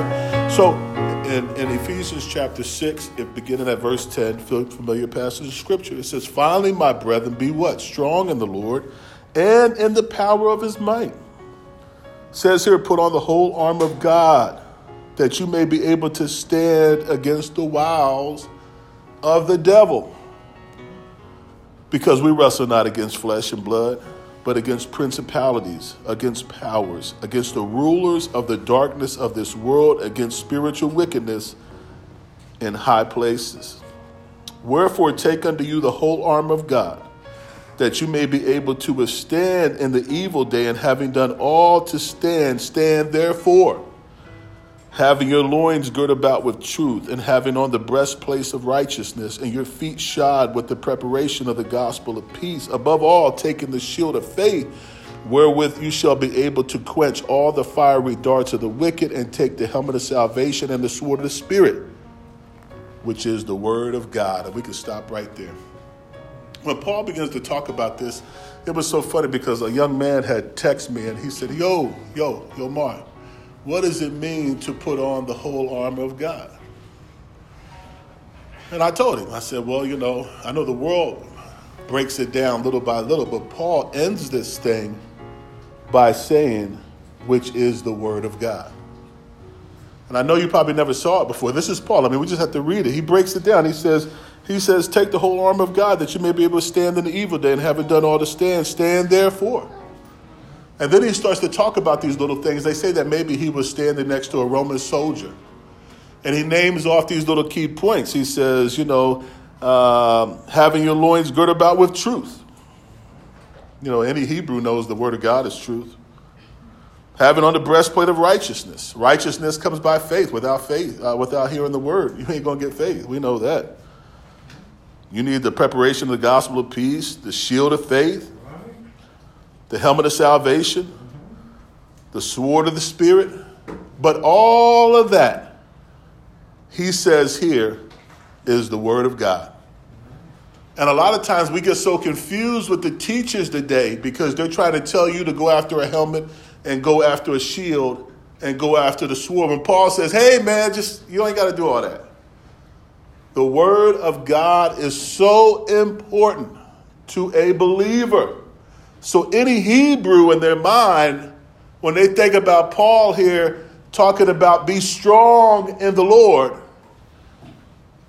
right? So in, in Ephesians chapter 6, it, beginning at verse 10, familiar passage of scripture, it says, Finally, my brethren, be what? Strong in the Lord and in the power of his might. It says here, put on the whole armor of God, that you may be able to stand against the wiles of the devil. Because we wrestle not against flesh and blood, but against principalities, against powers, against the rulers of the darkness of this world, against spiritual wickedness in high places. Wherefore, take unto you the whole armor of God, that you may be able to withstand in the evil day, and having done all to stand, stand therefore having your loins girt about with truth, and having on the breastplate of righteousness, and your feet shod with the preparation of the gospel of peace. Above all, taking the shield of faith, wherewith you shall be able to quench all the fiery darts of the wicked, and take the helmet of salvation and the sword of the Spirit, which is the word of God. And we can stop right there. When Paul begins to talk about this, it was so funny because a young man had texted me and he said, Yo, yo, yo, Mark what does it mean to put on the whole armor of God? And I told him, I said, well, you know, I know the world breaks it down little by little, but Paul ends this thing by saying, which is the word of God. And I know you probably never saw it before. This is Paul. I mean, we just have to read it. He breaks it down. He says, he says, take the whole armor of God that you may be able to stand in the evil day and having done all to stand, stand therefore. And then he starts to talk about these little things. They say that maybe he was standing next to a Roman soldier. And he names off these little key points. He says, you know, um, having your loins girt about with truth. You know, any Hebrew knows the word of God is truth. Having on the breastplate of righteousness. Righteousness comes by faith. Without faith, uh, without hearing the word, you ain't going to get faith. We know that. You need the preparation of the gospel of peace, the shield of faith, the helmet of salvation, the sword of the Spirit. But all of that, he says here, is the Word of God. And a lot of times we get so confused with the teachers today because they're trying to tell you to go after a helmet and go after a shield and go after the sword. And Paul says, hey, man, just you ain't got to do all that. The Word of God is so important to a believer. So any Hebrew in their mind, when they think about Paul here talking about be strong in the Lord,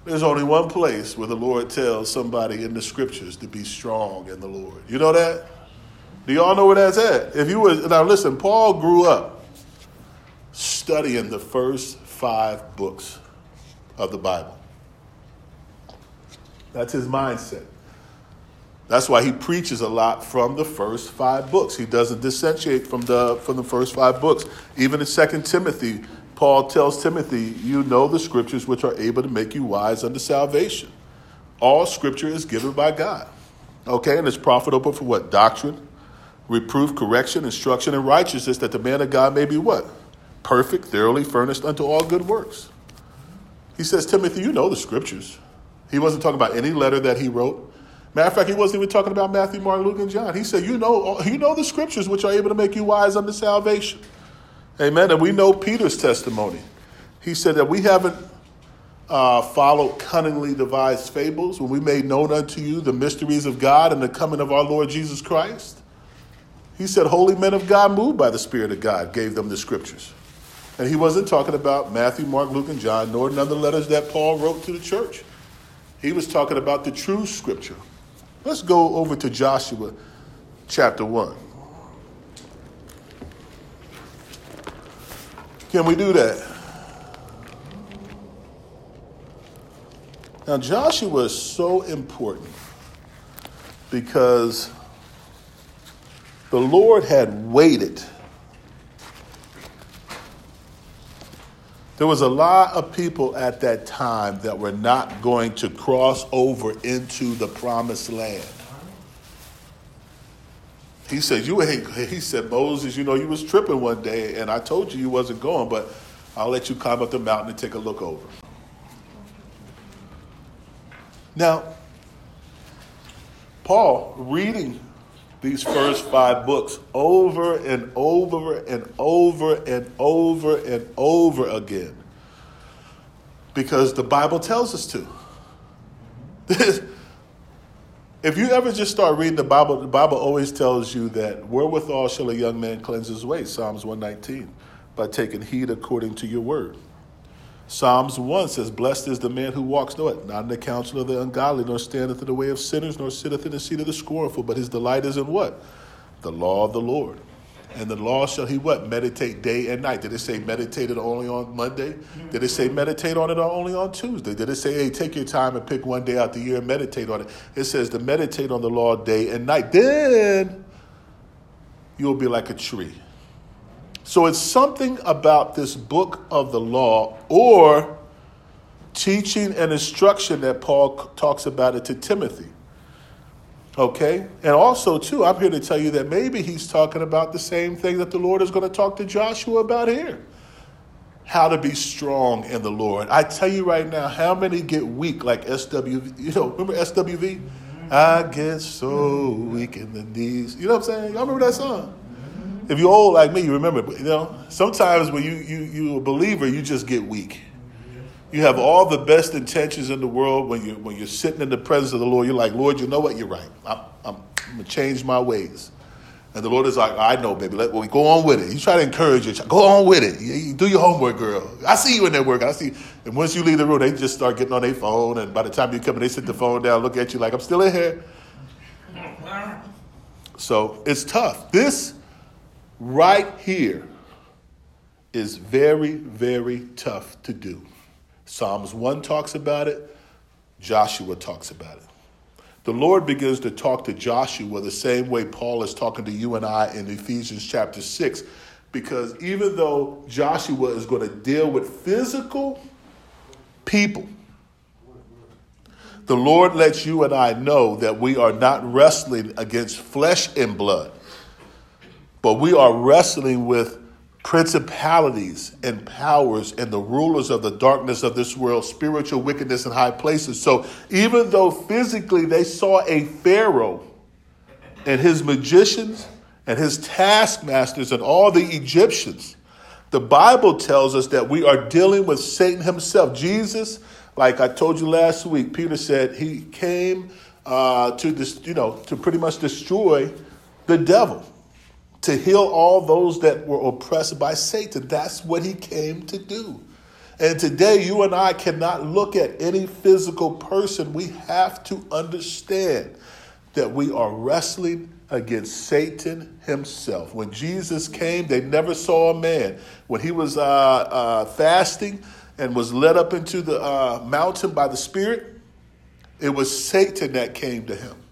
there's only one place where the Lord tells somebody in the scriptures to be strong in the Lord. You know that? Do y'all know where that's at? If you was now listen, Paul grew up studying the first five books of the Bible. That's his mindset. That's why he preaches a lot from the first five books. He doesn't dissentiate from the from the first five books. Even in Second Timothy, Paul tells Timothy, "You know the scriptures which are able to make you wise unto salvation. All scripture is given by God." Okay, and it's profitable for what? Doctrine, reproof, correction, instruction, and righteousness, that the man of God may be what? Perfect, thoroughly furnished unto all good works. He says, Timothy, you know the scriptures. He wasn't talking about any letter that he wrote. Matter of fact, he wasn't even talking about Matthew, Mark, Luke, and John. He said, "You know, you know the scriptures which are able to make you wise unto salvation." Amen. And we know Peter's testimony. He said that we haven't uh, followed cunningly devised fables when we made known unto you the mysteries of God and the coming of our Lord Jesus Christ. He said, "Holy men of God, moved by the Spirit of God, gave them the scriptures." And he wasn't talking about Matthew, Mark, Luke, and John, nor none of the letters that Paul wrote to the church. He was talking about the true scripture. Let's go over to Joshua chapter 1. Can we do that? Now, Joshua is so important because the Lord had waited There was a lot of people at that time that were not going to cross over into the promised land. He said, "You ain't." He said, "Moses, you know you was tripping one day, and I told you you wasn't going, but I'll let you climb up the mountain and take a look over." Now, Paul reading these first five books over and over and over and over and over again because the Bible tells us to. if you ever just start reading the Bible, the Bible always tells you that wherewithal shall a young man cleanse his way, Psalms 119, by taking heed according to your word. Psalms 1 says, Blessed is the man who walks no it, not in the counsel of the ungodly, nor standeth in the way of sinners, nor sitteth in the seat of the scornful, but his delight is in what? The law of the Lord. And the law shall he what? Meditate day and night. Did it say meditated only on Monday? Did it say meditate on it only on Tuesday? Did it say, hey, take your time and pick one day out the year and meditate on it? It says to meditate on the law day and night. Then you'll be like a tree so it's something about this book of the law or teaching and instruction that Paul talks about it to Timothy. Okay? And also, too, I'm here to tell you that maybe he's talking about the same thing that the Lord is going to talk to Joshua about here. How to be strong in the Lord. I tell you right now, how many get weak like SWV? You know, remember SWV? Mm-hmm. I get so weak in the knees. You know what I'm saying? Y'all remember that song? If you're old like me, you remember. You know, sometimes when you you you a believer, you just get weak. You have all the best intentions in the world when you when you're sitting in the presence of the Lord. You're like, Lord, you know what? You're right. I'm, I'm, I'm gonna change my ways. And the Lord is like, I know, baby. Let well, go on with it. You try to encourage you. Go on with it. You, you do your homework, girl. I see you in that work. I see. And once you leave the room, they just start getting on their phone. And by the time you come in, they sit the phone down, look at you like, I'm still in here. So it's tough. This right here is very, very tough to do. Psalms 1 talks about it, Joshua talks about it. The Lord begins to talk to Joshua the same way Paul is talking to you and I in Ephesians chapter 6, because even though Joshua is going to deal with physical people, the Lord lets you and I know that we are not wrestling against flesh and blood but we are wrestling with principalities and powers and the rulers of the darkness of this world, spiritual wickedness in high places. So even though physically they saw a Pharaoh and his magicians and his taskmasters and all the Egyptians, the Bible tells us that we are dealing with Satan himself. Jesus, like I told you last week, Peter said he came uh, to this, you know, to pretty much destroy the devil to heal all those that were oppressed by Satan. That's what he came to do. And today, you and I cannot look at any physical person. We have to understand that we are wrestling against Satan himself. When Jesus came, they never saw a man. When he was uh, uh, fasting and was led up into the uh, mountain by the Spirit, it was Satan that came to him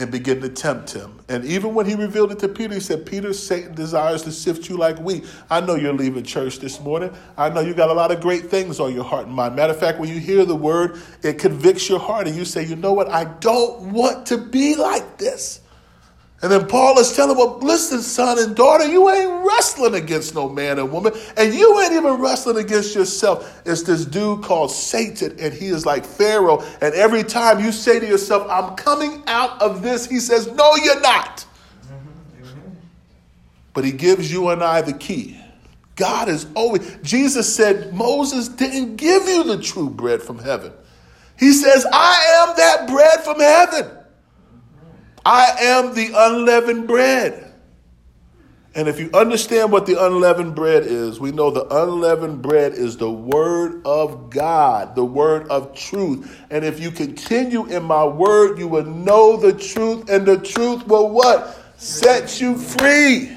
and begin to tempt him. And even when he revealed it to Peter, he said, Peter, Satan desires to sift you like wheat. I know you're leaving church this morning. I know you got a lot of great things on your heart and mind. Matter of fact, when you hear the word, it convicts your heart and you say, you know what? I don't want to be like this. And then Paul is telling him, well, listen, son and daughter, you ain't wrestling against no man and woman, and you ain't even wrestling against yourself. It's this dude called Satan, and he is like Pharaoh. And every time you say to yourself, I'm coming out of this, he says, No, you're not. But he gives you and I the key. God is always, Jesus said, Moses didn't give you the true bread from heaven. He says, I am that bread from heaven. I am the unleavened bread. And if you understand what the unleavened bread is, we know the unleavened bread is the word of God, the word of truth. And if you continue in my word, you will know the truth, and the truth will what? Set you free.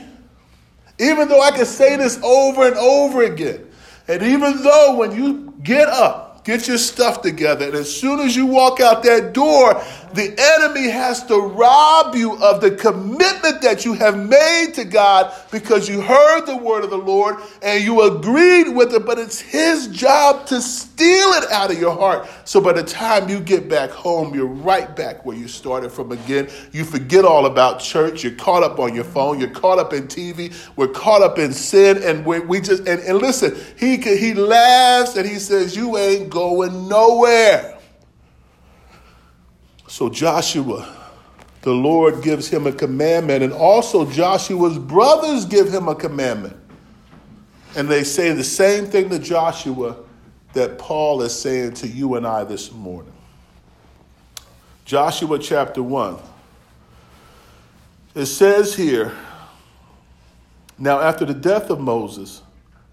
Even though I can say this over and over again. And even though when you get up, get your stuff together, and as soon as you walk out that door, the enemy has to rob you of the commitment that you have made to God because you heard the word of the Lord and you agreed with it, but it's his job to steal it out of your heart. So by the time you get back home, you're right back where you started from again. You forget all about church. You're caught up on your phone. You're caught up in TV. We're caught up in sin. And we, we just, and, and listen, he, he laughs and he says, You ain't going nowhere. So Joshua the Lord gives him a commandment, and also Joshua's brothers give him a commandment. And they say the same thing to Joshua that Paul is saying to you and I this morning. Joshua chapter 1. It says here, now after the death of Moses,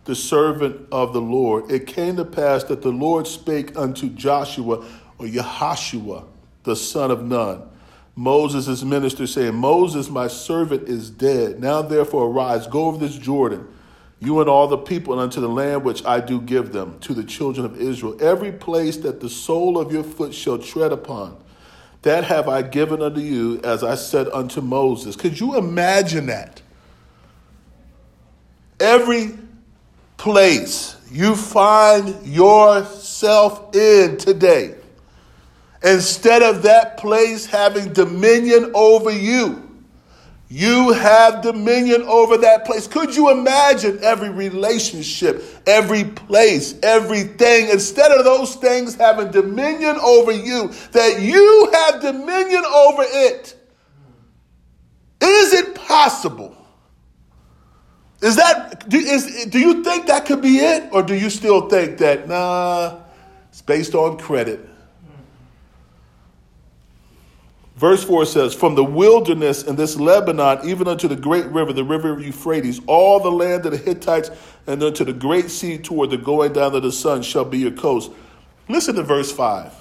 the servant of the Lord, it came to pass that the Lord spake unto Joshua or Yahashua, the son of Nun, Moses' minister, saying, Moses, my servant, is dead. Now therefore arise, go over this Jordan you and all the people unto the land which I do give them to the children of Israel. Every place that the sole of your foot shall tread upon, that have I given unto you, as I said unto Moses. Could you imagine that? Every place you find yourself in today, instead of that place having dominion over you, you have dominion over that place. Could you imagine every relationship, every place, everything, instead of those things having dominion over you, that you have dominion over it? Is it possible? Is that, do, is, do you think that could be it? Or do you still think that, nah, it's based on credit? Verse 4 says, From the wilderness and this Lebanon, even unto the great river, the river Euphrates, all the land of the Hittites, and unto the great sea toward the going down of the sun shall be your coast. Listen to verse 5.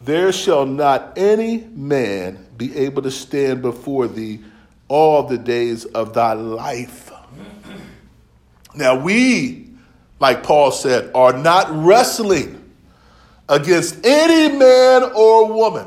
There shall not any man be able to stand before thee all the days of thy life. Now, we, like Paul said, are not wrestling against any man or woman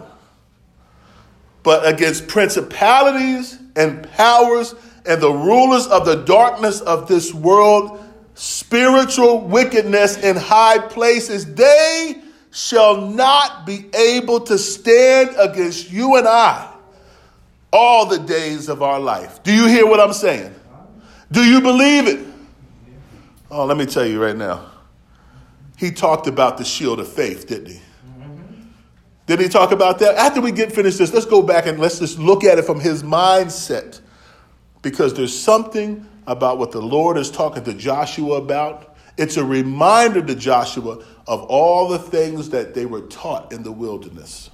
but against principalities and powers and the rulers of the darkness of this world, spiritual wickedness in high places. They shall not be able to stand against you and I all the days of our life. Do you hear what I'm saying? Do you believe it? Oh, let me tell you right now. He talked about the shield of faith, didn't he? Did he talk about that? After we get finished this, let's go back and let's just look at it from his mindset. Because there's something about what the Lord is talking to Joshua about. It's a reminder to Joshua of all the things that they were taught in the wilderness.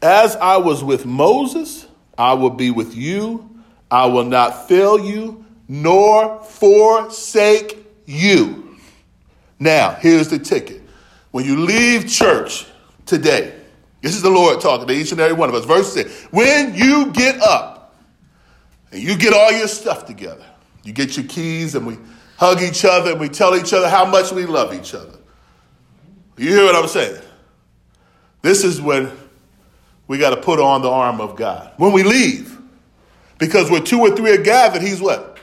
As I was with Moses, I will be with you. I will not fail you nor forsake you. Now, here's the ticket. When you leave church, today. This is the Lord talking to each and every one of us. Verse 6 When you get up and you get all your stuff together, you get your keys and we hug each other and we tell each other how much we love each other. You hear what I'm saying? This is when we got to put on the arm of God. When we leave, because where two or three are gathered, He's what?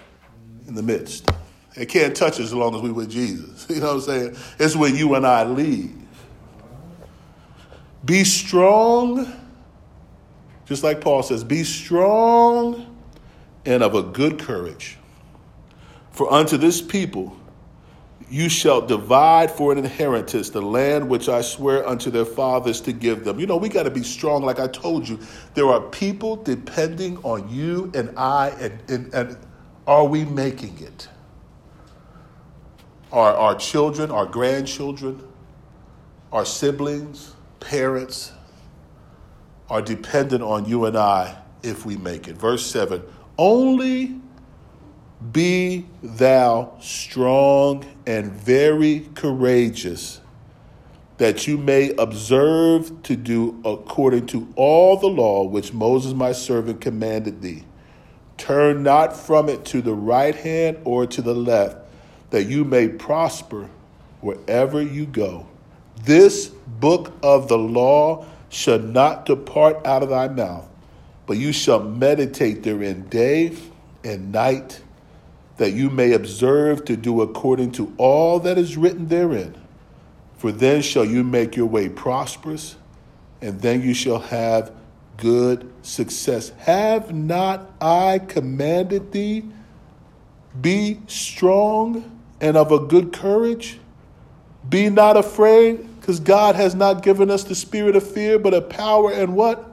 In the midst. They can't touch us as long as we with Jesus. You know what I'm saying? It's when you and I leave. Be strong, just like Paul says, be strong and of a good courage. For unto this people you shall divide for an inheritance the land which I swear unto their fathers to give them. You know, we got to be strong. Like I told you, there are people depending on you and I, and, and, and are we making it? Our, our children, our grandchildren, our siblings, parents are dependent on you and I if we make it. Verse 7 Only be thou strong and very courageous, that you may observe to do according to all the law which Moses my servant commanded thee. Turn not from it to the right hand or to the left, that you may prosper wherever you go. This book of the law shall not depart out of thy mouth, but you shall meditate therein day and night, that you may observe to do according to all that is written therein. For then shall you make your way prosperous, and then you shall have good success. Have not I commanded thee? Be strong and of a good courage. Be not afraid, because God has not given us the spirit of fear, but a power and what?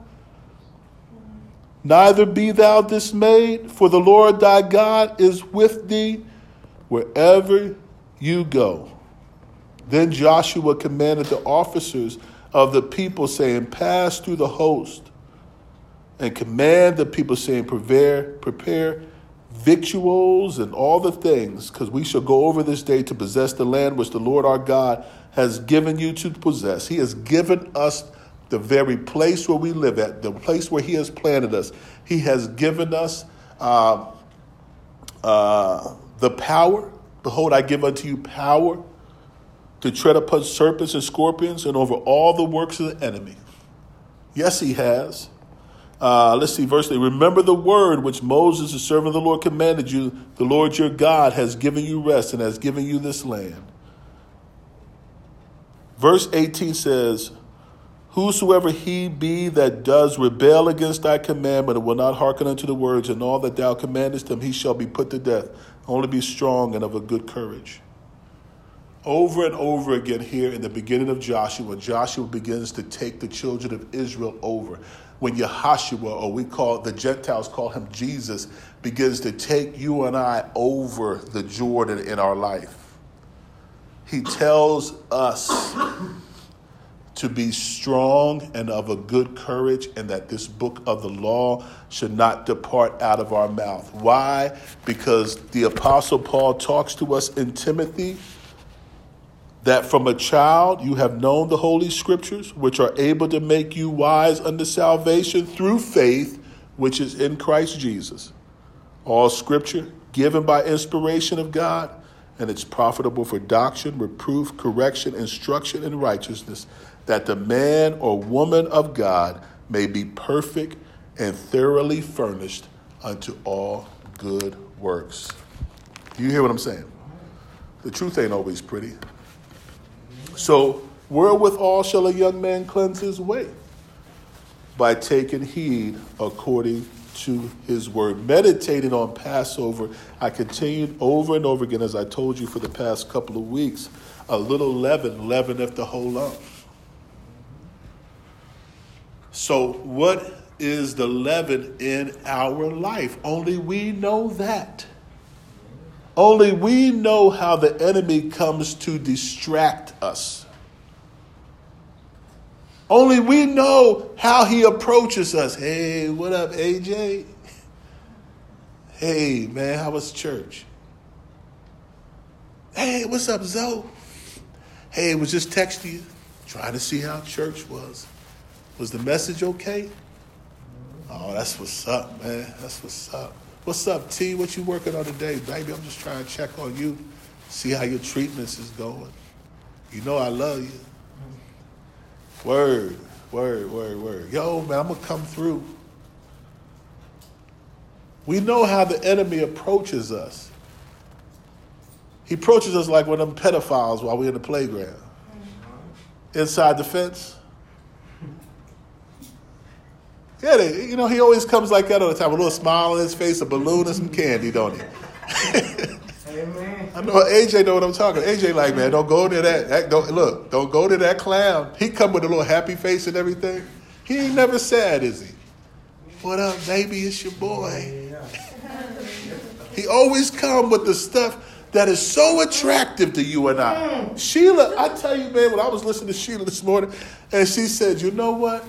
Neither be thou dismayed, for the Lord thy God is with thee wherever you go. Then Joshua commanded the officers of the people, saying, Pass through the host, and command the people, saying, Prepare, prepare victuals and all the things, because we shall go over this day to possess the land which the Lord our God has given you to possess. He has given us the very place where we live at, the place where He has planted us. He has given us uh, uh, the power. Behold, I give unto you power to tread upon serpents and scorpions and over all the works of the enemy. Yes, He has. Uh, let's see, verse 8. Remember the word which Moses, the servant of the Lord, commanded you. The Lord your God has given you rest and has given you this land. Verse 18 says, Whosoever he be that does rebel against thy commandment and will not hearken unto the words and all that thou commandest him, he shall be put to death. Only be strong and of a good courage. Over and over again here in the beginning of Joshua, Joshua begins to take the children of Israel over. When Yahashua, or we call the Gentiles call him Jesus, begins to take you and I over the Jordan in our life. He tells us to be strong and of a good courage, and that this book of the law should not depart out of our mouth. Why? Because the Apostle Paul talks to us in Timothy that from a child you have known the Holy Scriptures, which are able to make you wise unto salvation through faith, which is in Christ Jesus. All Scripture given by inspiration of God and it's profitable for doctrine, reproof, correction, instruction in righteousness, that the man or woman of God may be perfect and thoroughly furnished unto all good works. Do you hear what I'm saying? The truth ain't always pretty. So, wherewithal shall a young man cleanse his way? By taking heed according to his word. Meditating on Passover, I continued over and over again, as I told you for the past couple of weeks. A little leaven leaveneth the whole lump. So, what is the leaven in our life? Only we know that. Only we know how the enemy comes to distract us. Only we know how he approaches us. Hey, what up, AJ? Hey, man, how was church? Hey, what's up, Zoe? Hey, was just texting you, trying to see how church was. Was the message okay? Oh, that's what's up, man. That's what's up. What's up, T? What you working on today, baby? I'm just trying to check on you, see how your treatments is going. You know I love you. Word, word, word, word. Yo, man, I'm gonna come through. We know how the enemy approaches us. He approaches us like one of them pedophiles while we're in the playground. Inside the fence. Yeah, they, you know, he always comes like that all the time, a little smile on his face, a balloon, and some candy, don't he? Amen. I know AJ know what I'm talking. AJ like, man, don't go to that. that don't, look, don't go to that clown. He come with a little happy face and everything. He ain't never sad, is he? What up, baby? It's your boy. he always come with the stuff that is so attractive to you and I. Mm. Sheila, I tell you, man, when I was listening to Sheila this morning, and she said, you know what?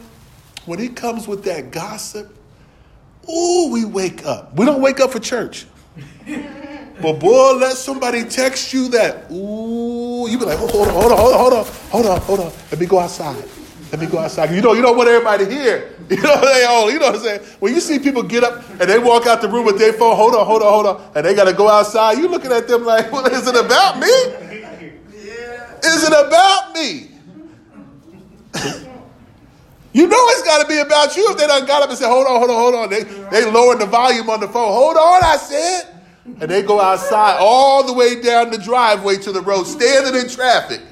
When he comes with that gossip, ooh, we wake up. We don't wake up for church. but boy, let somebody text you that. Ooh, you be like, oh, hold on, hold on, hold on, hold on, hold on, hold on. Let me go outside. Let me go outside. You know, you don't want everybody here. You know, they all, you know what I'm saying? When you see people get up and they walk out the room with their phone, hold on, hold on, hold on, and they got to go outside, you looking at them like, well, is it about me? Is it about me? You know it's got to be about you if they done got up and said, hold on, hold on, hold on. They, they lowered the volume on the phone. Hold on, I said. And they go outside all the way down the driveway to the road, standing in traffic.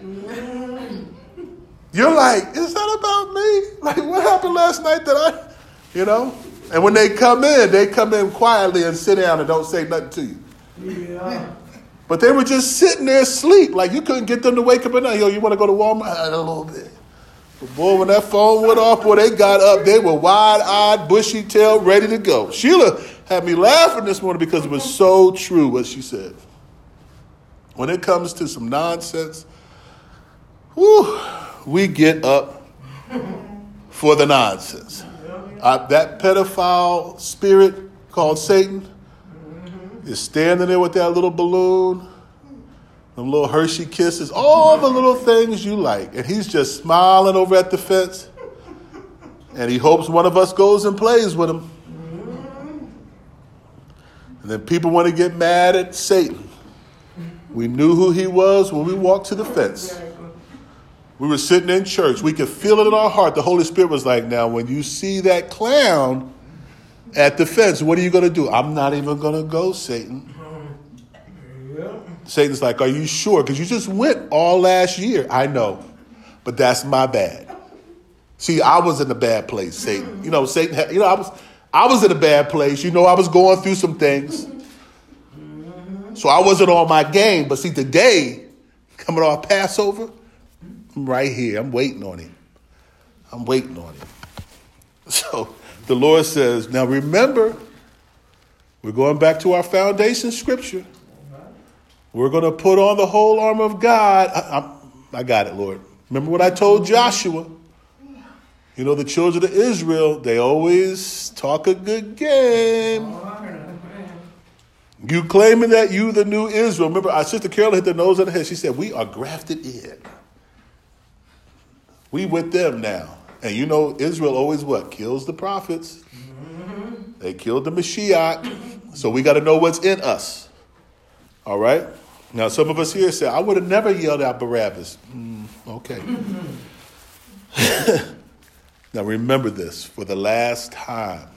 You're like, is that about me? Like, what happened last night that I, you know? And when they come in, they come in quietly and sit down and don't say nothing to you. Yeah. But they were just sitting there asleep. Like you couldn't get them to wake up at night. Yo, you want to go to Walmart? A little bit. Boy, when that phone went off, boy, they got up. They were wide eyed, bushy tailed, ready to go. Sheila had me laughing this morning because it was so true what she said. When it comes to some nonsense, whew, we get up for the nonsense. That pedophile spirit called Satan is standing there with that little balloon, them little Hershey kisses, all the little things you like. And he's just smiling over at the fence. And he hopes one of us goes and plays with him. And then people want to get mad at Satan. We knew who he was when we walked to the fence. We were sitting in church. We could feel it in our heart. The Holy Spirit was like, now, when you see that clown at the fence, what are you going to do? I'm not even going to go, Satan. Satan's like, are you sure? Because you just went all last year. I know, but that's my bad. See, I was in a bad place, Satan. You know, Satan. You know, I was, I was in a bad place. You know, I was going through some things, so I wasn't on my game. But see, today, coming off Passover, I'm right here. I'm waiting on him. I'm waiting on him. So the Lord says, now remember, we're going back to our foundation scripture. We're going to put on the whole armor of God. I, I, I got it, Lord. Remember what I told Joshua? You know, the children of Israel, they always talk a good game. You claiming that you the new Israel. Remember, our sister Carol hit the nose on the head. She said, We are grafted in. We with them now. And you know, Israel always what? Kills the prophets. They killed the Mashiach. So we got to know what's in us. All right? Now, some of us here say, I would have never yelled out Barabbas. Mm, okay. now, remember this for the last time.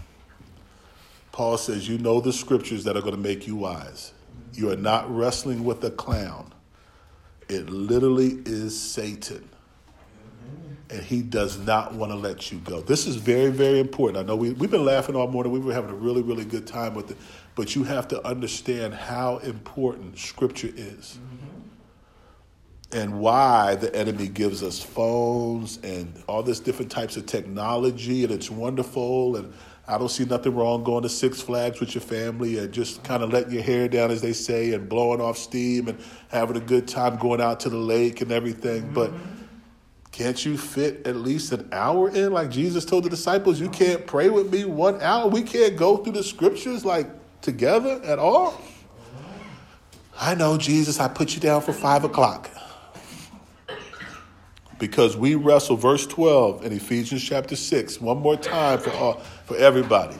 Paul says, You know the scriptures that are going to make you wise. You are not wrestling with a clown, it literally is Satan and he does not want to let you go. This is very, very important. I know we, we've been laughing all morning. We were having a really, really good time with it. But you have to understand how important Scripture is mm-hmm. and why the enemy gives us phones and all this different types of technology, and it's wonderful. And I don't see nothing wrong going to Six Flags with your family and just kind of letting your hair down, as they say, and blowing off steam and having a good time going out to the lake and everything. Mm-hmm. But can't you fit at least an hour in? Like Jesus told the disciples, you can't pray with me one hour. We can't go through the scriptures like together at all. I know, Jesus, I put you down for five o'clock. Because we wrestle, verse 12 in Ephesians chapter 6, one more time for, all, for everybody.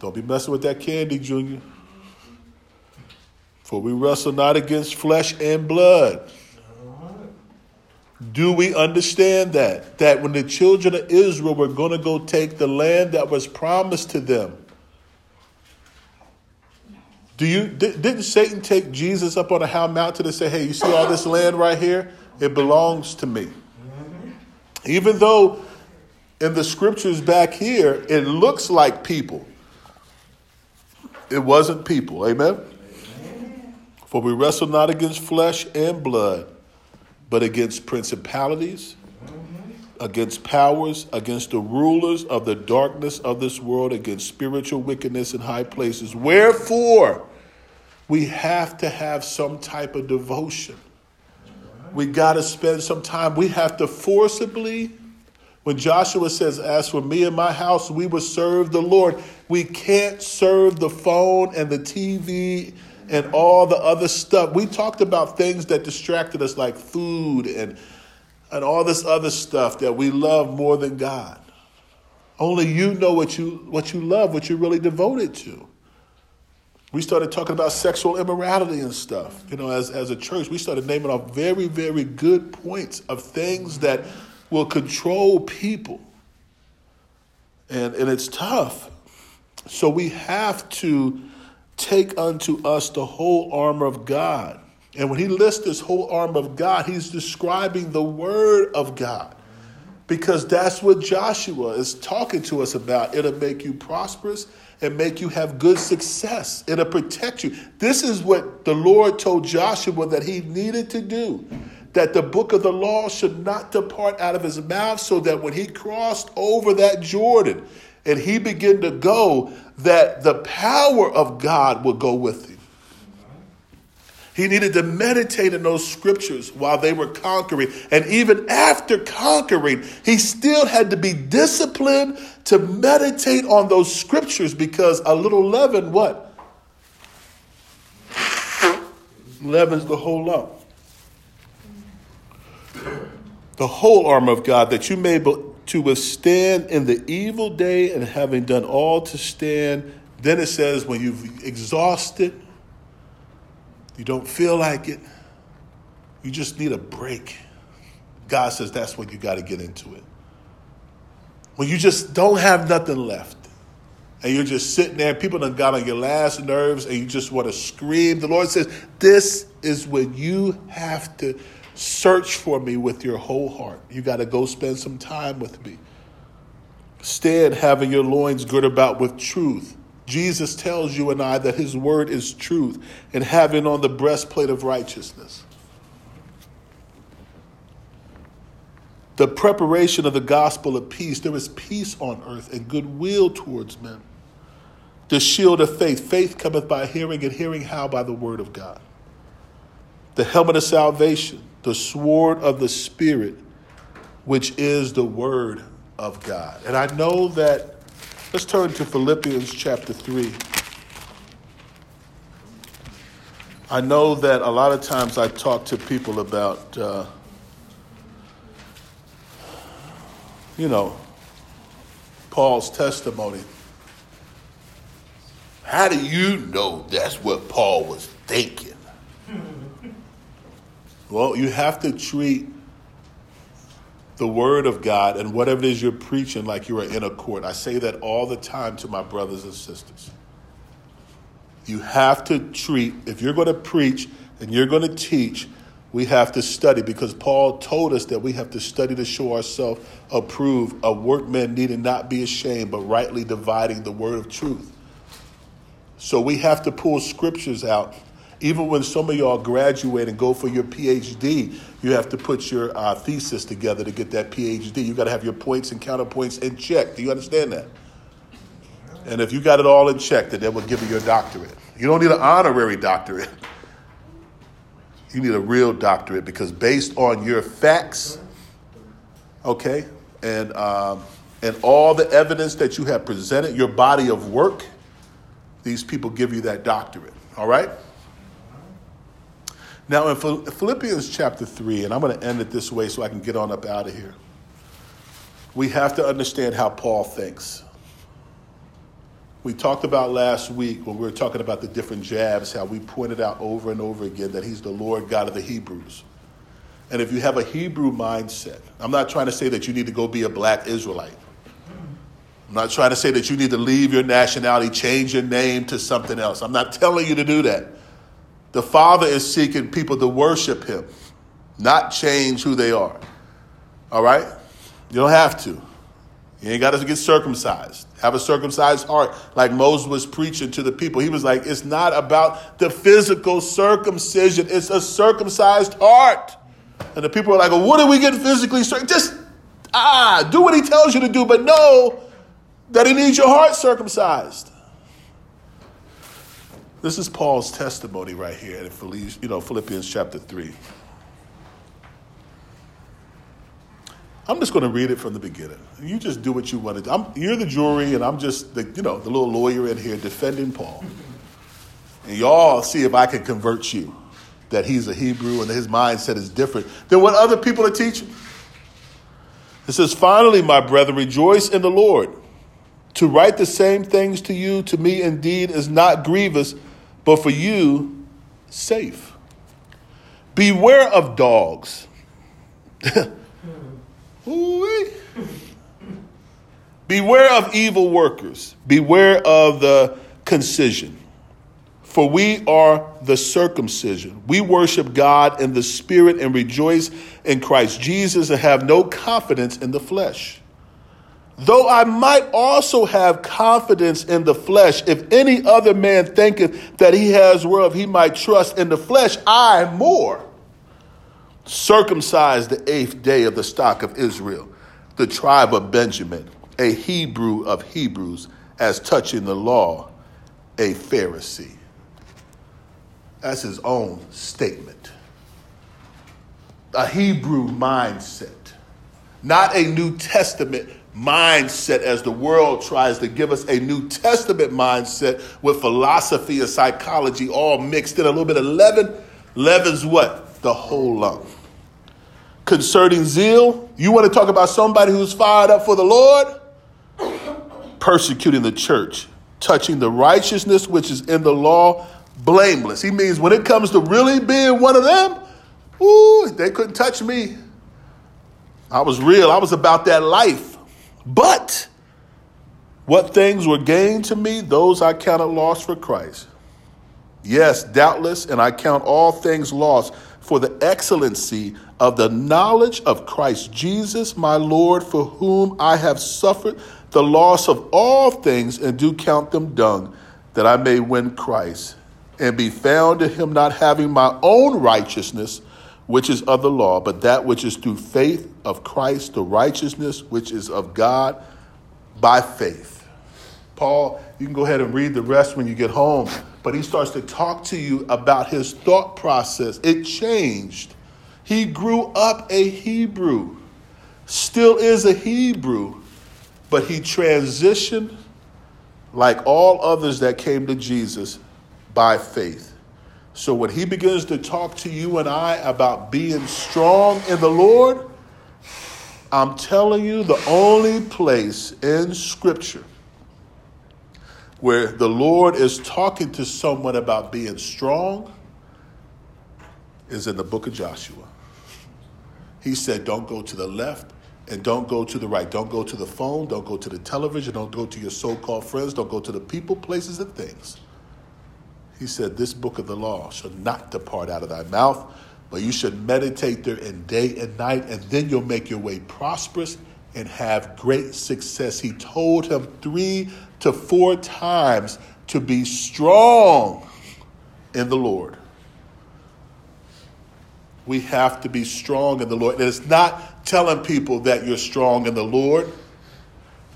Don't be messing with that candy, Junior. For we wrestle not against flesh and blood do we understand that? That when the children of Israel were going to go take the land that was promised to them, do you didn't Satan take Jesus up on a high mountain and say, "Hey, you see all this land right here? It belongs to me." Even though in the scriptures back here it looks like people, it wasn't people. Amen. For we wrestle not against flesh and blood but against principalities, against powers, against the rulers of the darkness of this world, against spiritual wickedness in high places. Wherefore, we have to have some type of devotion. We got to spend some time. We have to forcibly, when Joshua says, As for me and my house, we will serve the Lord, we can't serve the phone and the TV and all the other stuff. We talked about things that distracted us, like food and, and all this other stuff that we love more than God. Only you know what you, what you love, what you're really devoted to. We started talking about sexual immorality and stuff. You know, as, as a church, we started naming off very, very good points of things that will control people. And, and it's tough. So we have to take unto us the whole armor of God. And when he lists this whole armor of God, he's describing the word of God. Because that's what Joshua is talking to us about. It'll make you prosperous and make you have good success. It'll protect you. This is what the Lord told Joshua that he needed to do. that the book of the law should not depart out of his mouth, so that when he crossed over that Jordan and he began to go, that the power of God would go with him. He needed to meditate in those scriptures while they were conquering. And even after conquering, he still had to be disciplined to meditate on those scriptures because a little leaven, what? Leavens the whole lump. The whole armor of God that you may be to withstand in the evil day and having done all to stand. Then it says, when you've exhausted, you don't feel like it, you just need a break. God says that's when you got to get into it. When you just don't have nothing left and you're just sitting there, people done got on your last nerves and you just want to scream. The Lord says, This is when you have to search for me with your whole heart. You got to go spend some time with me. Stand having your loins girt about with truth Jesus tells you and I that his word is truth and having on the breastplate of righteousness. The preparation of the gospel of peace. There is peace on earth and goodwill towards men. The shield of faith. Faith cometh by hearing, and hearing how? By the word of God. The helmet of salvation. The sword of the Spirit, which is the word of God. And I know that Let's turn to Philippians chapter 3. I know that a lot of times I talk to people about, uh, you know, Paul's testimony. How do you know that's what Paul was thinking? well, you have to treat the word of God and whatever it is you're preaching like you are in a court. I say that all the time to my brothers and sisters. You have to treat, if you're going to preach and you're going to teach, we have to study because Paul told us that we have to study to show ourselves approved, a workman needing not be ashamed, but rightly dividing the word of truth. So we have to pull scriptures out even when some of y'all graduate and go for your PhD, you have to put your uh, thesis together to get that PhD. You got to have your points and counterpoints in check. Do you understand that? And if you got it all in check, then they will give you your doctorate. You don't need an honorary doctorate. You need a real doctorate because based on your facts, okay, and um, and all the evidence that you have presented, your body of work, these people give you that doctorate. All right. Now, in Philippians chapter 3, and I'm going to end it this way so I can get on up out of here, we have to understand how Paul thinks. We talked about last week when we were talking about the different jabs, how we pointed out over and over again that he's the Lord God of the Hebrews. And if you have a Hebrew mindset, I'm not trying to say that you need to go be a black Israelite. I'm not trying to say that you need to leave your nationality, change your name to something else. I'm not telling you to do that. The Father is seeking people to worship Him, not change who they are. All right? You don't have to. You ain't got to get circumcised. Have a circumcised heart, like Moses was preaching to the people. He was like, it's not about the physical circumcision, it's a circumcised heart. And the people are like, well, what are we getting physically circumcised? Just, ah, do what he tells you to do, but know that he needs your heart circumcised. This is Paul's testimony right here in Philippians, you know, Philippians chapter 3. I'm just going to read it from the beginning. You just do what you want to do. I'm, you're the jury, and I'm just the, you know, the little lawyer in here defending Paul. And y'all see if I can convert you that he's a Hebrew and his mindset is different than what other people are teaching. It says, Finally, my brethren, rejoice in the Lord. To write the same things to you, to me indeed, is not grievous but for you, safe. Beware of dogs. Beware of evil workers. Beware of the concision. For we are the circumcision. We worship God in the spirit and rejoice in Christ Jesus and have no confidence in the flesh. Though I might also have confidence in the flesh, if any other man thinketh that he has whereof he might trust in the flesh, I more. circumcised the eighth day of the stock of Israel, the tribe of Benjamin, a Hebrew of Hebrews, as touching the law, a Pharisee. That's his own statement. A Hebrew mindset, not a New Testament mindset as the world tries to give us a New Testament mindset with philosophy and psychology all mixed in. A little bit of leaven. Leaven's what? The whole lump. Concerning zeal, you want to talk about somebody who's fired up for the Lord? Persecuting the church, touching the righteousness which is in the law, blameless. He means when it comes to really being one of them, ooh, they couldn't touch me. I was real. I was about that life. But what things were gained to me, those I counted lost for Christ. Yes, doubtless, and I count all things lost for the excellency of the knowledge of Christ Jesus, my Lord, for whom I have suffered the loss of all things and do count them dung, that I may win Christ and be found in him, not having my own righteousness which is of the law, but that which is through faith of Christ, the righteousness which is of God by faith. Paul, you can go ahead and read the rest when you get home, but he starts to talk to you about his thought process. It changed. He grew up a Hebrew, still is a Hebrew, but he transitioned like all others that came to Jesus by faith. So when he begins to talk to you and I about being strong in the Lord, I'm telling you, the only place in Scripture where the Lord is talking to someone about being strong is in the book of Joshua. He said, Don't go to the left and don't go to the right. Don't go to the phone. Don't go to the television. Don't go to your so called friends. Don't go to the people, places, and things. He said, This book of the law shall not depart out of thy mouth, but you should meditate therein day and night, and then you'll make your way prosperous and have great success. He told him three to four times to be strong in the Lord. We have to be strong in the Lord. And it's not telling people that you're strong in the Lord,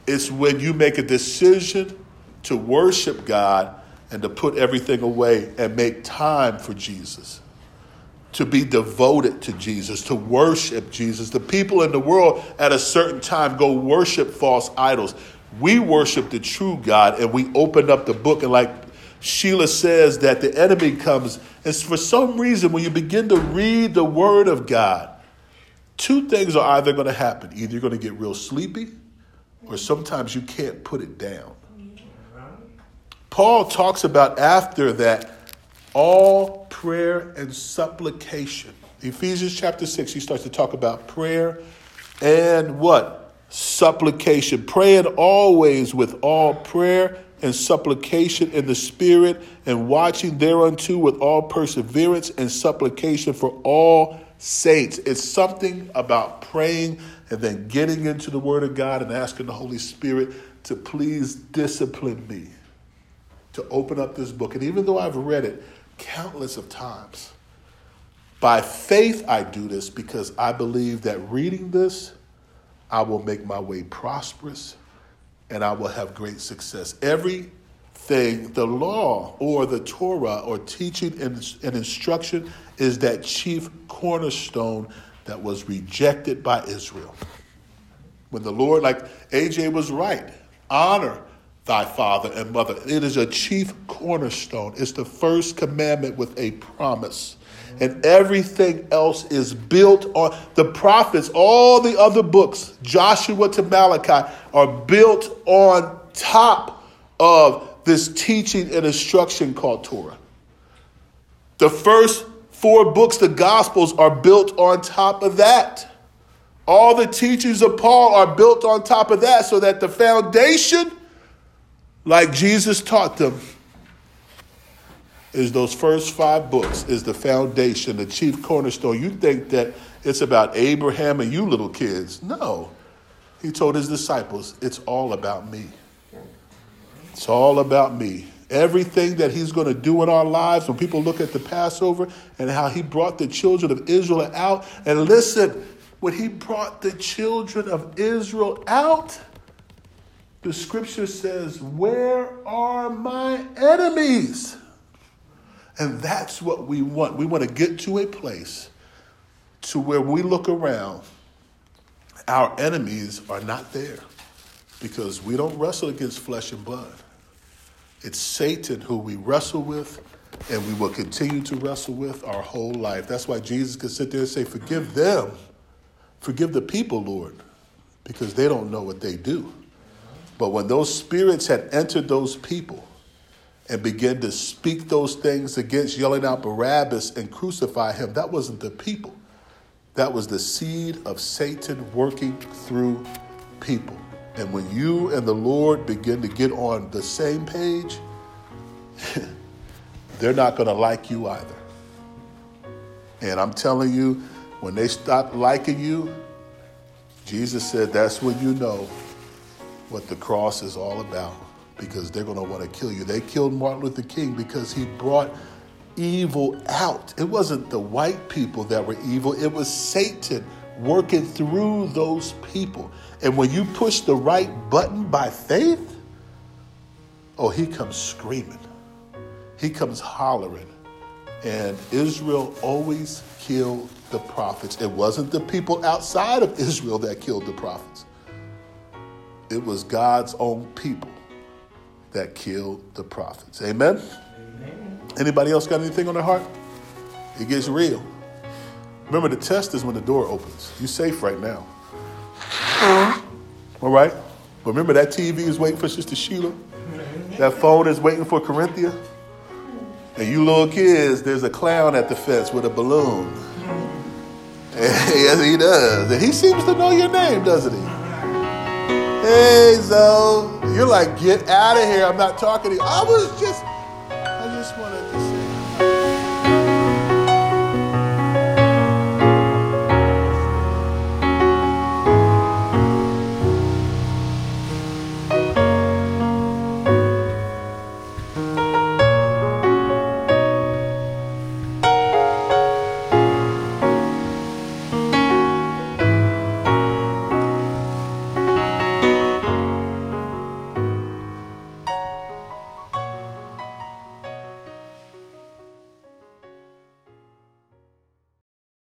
it's when you make a decision to worship God and to put everything away and make time for Jesus, to be devoted to Jesus, to worship Jesus. The people in the world at a certain time go worship false idols. We worship the true God and we open up the book and like Sheila says that the enemy comes and for some reason when you begin to read the word of God, two things are either going to happen. Either you're going to get real sleepy or sometimes you can't put it down. Paul talks about after that all prayer and supplication. Ephesians chapter 6, he starts to talk about prayer and what? Supplication. Praying always with all prayer and supplication in the Spirit, and watching thereunto with all perseverance and supplication for all saints. It's something about praying and then getting into the Word of God and asking the Holy Spirit to please discipline me to open up this book. And even though I've read it countless of times, by faith I do this because I believe that reading this, I will make my way prosperous and I will have great success. Everything, the law or the Torah or teaching and, instruction is that chief cornerstone that was rejected by Israel. When the Lord, like AJ was right, honor thy father and mother. It is a chief cornerstone. It's the first commandment with a promise. And everything else is built on the prophets, all the other books, Joshua to Malachi, are built on top of this teaching and instruction called Torah. The first four books, the Gospels, are built on top of that. All the teachings of Paul are built on top of that so that the foundation like Jesus taught them, is those first five books is the foundation, the chief cornerstone. You think that it's about Abraham and you little kids. No. He told his disciples, it's all about me. It's all about me. Everything that he's going to do in our lives, when people look at the Passover and how he brought the children of Israel out, and listen, when he brought the children of Israel out, the scripture says, Where are my enemies? And that's what we want. We want to get to a place to where we look around, our enemies are not there because we don't wrestle against flesh and blood. It's Satan who we wrestle with and we will continue to wrestle with our whole life. That's why Jesus could sit there and say, Forgive them. Forgive the people, Lord, because they don't know what they do. But when those spirits had entered those people and began to speak those things against yelling out Barabbas and crucify him, that wasn't the people. That was the seed of Satan working through people. And when you and the Lord begin to get on the same page, they're not going to like you either. And I'm telling you, when they stop liking you, Jesus said that's when you know what the cross is all about because they're going to want to kill you. They killed Martin Luther King because he brought evil out. It wasn't the white people that were evil, it was Satan working through those people. And when you push the right button by faith, oh, he comes screaming, he comes hollering. And Israel always killed the prophets. It wasn't the people outside of Israel that killed the prophets, it was God's own people that killed the prophets. Amen? Amen. Anybody else got anything on their heart? It gets real. Remember, the test is when the door opens. You're safe right now. All right? But remember, that TV is waiting for Sister Sheila. That phone is waiting for Corinthia. And you little kids, there's a clown at the fence with a balloon. yes, he does. And he seems to know your name, doesn't he? Hey, Zoe. You're like, get out of here. I'm not talking to you. I was just, I just wanted to.